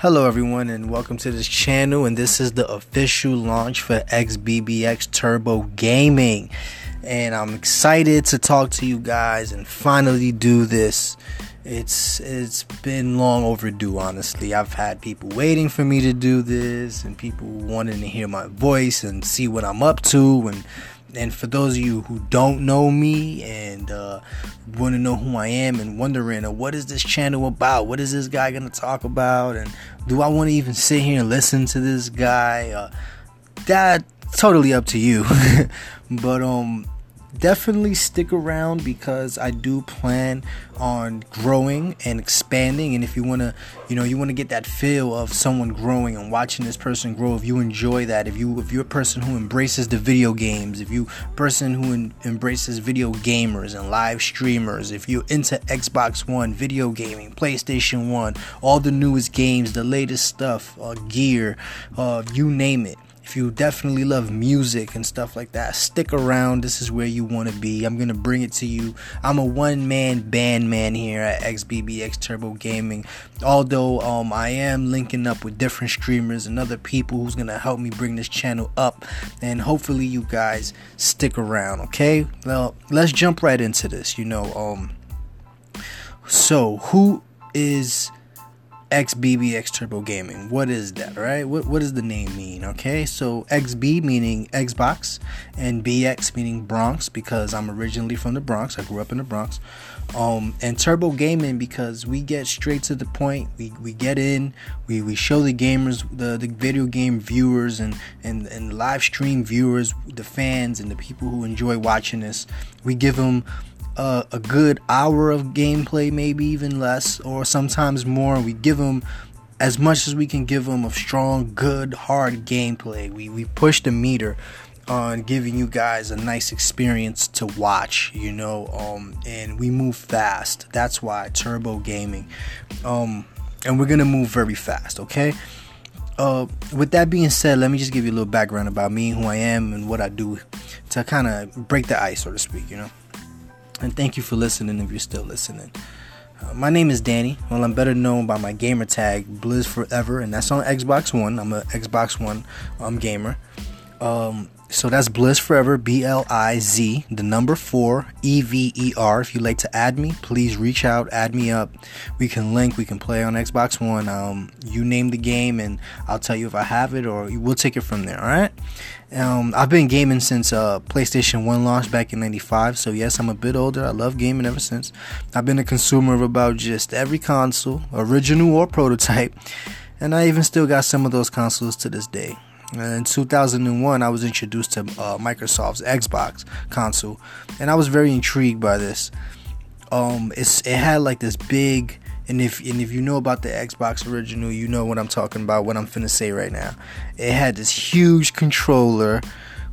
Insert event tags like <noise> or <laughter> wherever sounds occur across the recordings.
Hello, everyone, and welcome to this channel. And this is the official launch for XBBX Turbo Gaming. And I'm excited to talk to you guys and finally do this. It's it's been long overdue, honestly. I've had people waiting for me to do this, and people wanting to hear my voice and see what I'm up to, and and for those of you who don't know me and uh, want to know who I am and wondering, uh, what is this channel about? What is this guy going to talk about? And do I want to even sit here and listen to this guy? Uh, that totally up to you. <laughs> but um, definitely stick around because I do plan on growing and expanding. And if you want to, you know, you want to get that feel of someone growing and watching this person grow, if you enjoy that, if you if you're a person who embraces the video games, if you person who embraces video gamers and live streamers, if you're into Xbox One, video gaming, PlayStation One, all the newest games, the latest stuff, uh, gear, uh, you name it if you definitely love music and stuff like that, stick around. This is where you want to be. I'm going to bring it to you. I'm a one man band man here at XBBX Turbo Gaming. Although um, I am linking up with different streamers and other people who's going to help me bring this channel up. And hopefully, you guys stick around, okay? Well, let's jump right into this. You know, um, so who is XBBX Turbo Gaming. What is that, right? What what does the name mean? Okay, so XB meaning Xbox and BX meaning Bronx because I'm originally from the Bronx. I grew up in the Bronx. Um, and Turbo Gaming because we get straight to the point. We, we get in, we, we show the gamers, the, the video game viewers and, and, and live stream viewers, the fans and the people who enjoy watching this. We give them a, a good hour of gameplay, maybe even less, or sometimes more. We give them as much as we can give them of strong, good, hard gameplay. We we push the meter on giving you guys a nice experience to watch, you know, um, and we move fast. That's why Turbo Gaming, um, and we're gonna move very fast, okay? Uh, with that being said, let me just give you a little background about me, who I am, and what I do to kind of break the ice, so to speak, you know. And thank you for listening if you're still listening. Uh, my name is Danny. Well, I'm better known by my gamer tag Blizz Forever, and that's on Xbox One. I'm an Xbox One um, gamer. Um, so that's Blizz Forever, B L I Z, the number four, E V E R. If you'd like to add me, please reach out, add me up. We can link, we can play on Xbox One. Um, you name the game, and I'll tell you if I have it, or we'll take it from there. All right. Um, I've been gaming since uh, PlayStation 1 launched back in 95, so yes, I'm a bit older. I love gaming ever since. I've been a consumer of about just every console, original or prototype, and I even still got some of those consoles to this day. In 2001, I was introduced to uh, Microsoft's Xbox console, and I was very intrigued by this. Um, it's it had like this big, and if and if you know about the Xbox original, you know what I'm talking about. What I'm finna say right now. It had this huge controller,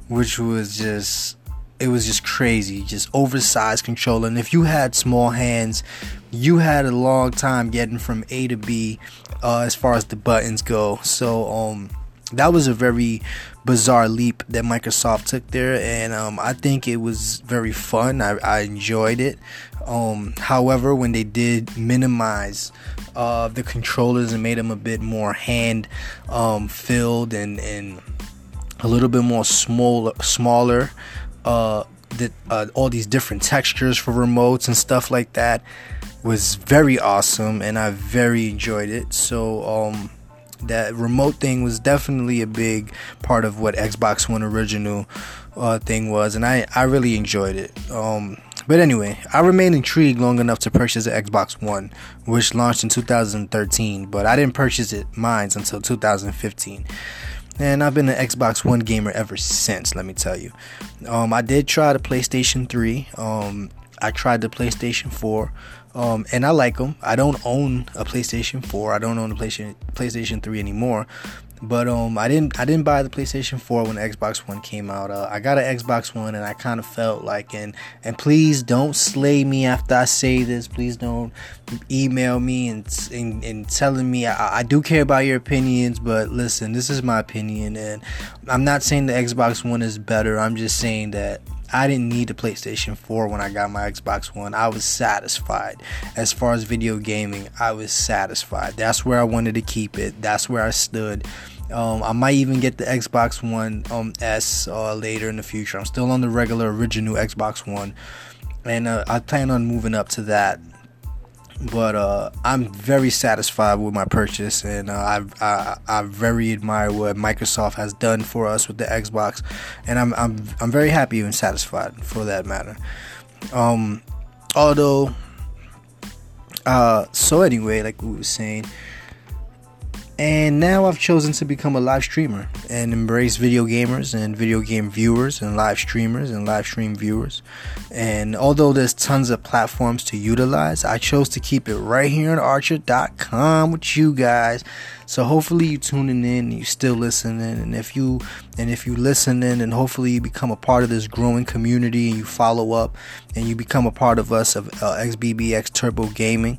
which was just it was just crazy, just oversized controller. And if you had small hands, you had a long time getting from A to B uh, as far as the buttons go. So um that was a very bizarre leap that Microsoft took there, and um, I think it was very fun. I, I enjoyed it. Um, however, when they did minimize uh, the controllers and made them a bit more hand um, filled and, and a little bit more small, smaller, uh, that uh, all these different textures for remotes and stuff like that was very awesome, and I very enjoyed it. So um, that remote thing was definitely a big part of what Xbox One original uh, thing was, and I, I really enjoyed it. Um, but anyway, I remained intrigued long enough to purchase the Xbox One, which launched in 2013, but I didn't purchase it mine until 2015. And I've been an Xbox One gamer ever since, let me tell you. Um, I did try the PlayStation 3. Um, I tried the PlayStation 4, um, and I like them. I don't own a PlayStation 4. I don't own a PlayStation PlayStation 3 anymore. But um, I didn't I didn't buy the PlayStation 4 when the Xbox One came out. Uh, I got an Xbox One, and I kind of felt like and and please don't slay me after I say this. Please don't email me and and, and telling me I, I do care about your opinions, but listen, this is my opinion, and I'm not saying the Xbox One is better. I'm just saying that I didn't need the PlayStation 4 when I got my Xbox One. I was satisfied. As far as video gaming, I was satisfied. That's where I wanted to keep it. That's where I stood. Um, I might even get the Xbox One um, S uh, later in the future. I'm still on the regular original Xbox One, and uh, I plan on moving up to that but uh, I'm very satisfied with my purchase, and uh, I, I I very admire what Microsoft has done for us with the Xbox, and I'm I'm I'm very happy and satisfied for that matter. Um, although, uh, so anyway, like we were saying, and now I've chosen to become a live streamer and embrace video gamers and video game viewers and live streamers and live stream viewers. And although there's tons of platforms to utilize, I chose to keep it right here on anchor.com with you guys. So hopefully you're tuning in, and you still listening, and if you and if you listening, and hopefully you become a part of this growing community and you follow up and you become a part of us of uh, XBBX Turbo Gaming.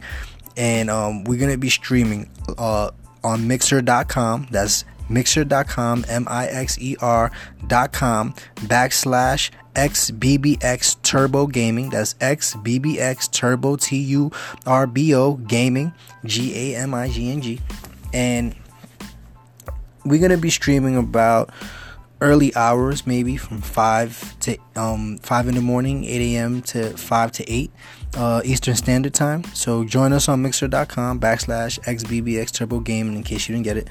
And um, we're gonna be streaming uh, on mixer.com. That's mixer.com, M I X E R.com, backslash XBBX Turbo Gaming. That's XBBX Turbo T U R B O Gaming, G A M I G N G. And we're going to be streaming about early hours, maybe from 5 to um, 5 in the morning, 8 a.m. to 5 to 8 uh, Eastern Standard Time. So join us on mixer.com backslash XBBX Turbo Gaming in case you didn't get it.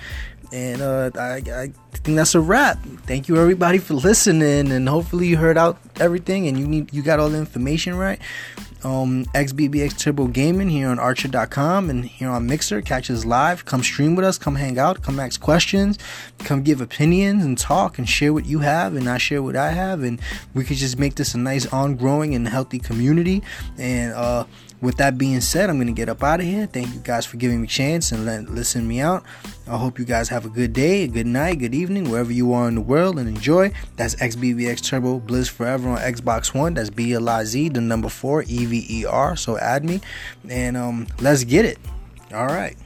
And uh, I, I think that's a wrap. Thank you everybody for listening, and hopefully you heard out everything and you need you got all the information right um, XBBX Turbo Gaming here on Anchor.com and here on Mixer. Catch us live. Come stream with us. Come hang out. Come ask questions. Come give opinions and talk and share what you have and I share what I have. And we could just make this a nice, ongoing, and healthy community. And uh, with that being said, I'm going to get up out of here. Thank you guys for giving me a chance and let, listening me out. I hope you guys have a good day, a good night, good evening, wherever you are in the world, and enjoy. That's XBBX Turbo Blizz Forever on Xbox One. That's B L I Z, the number four, E So add me, and um, let's get it. All right.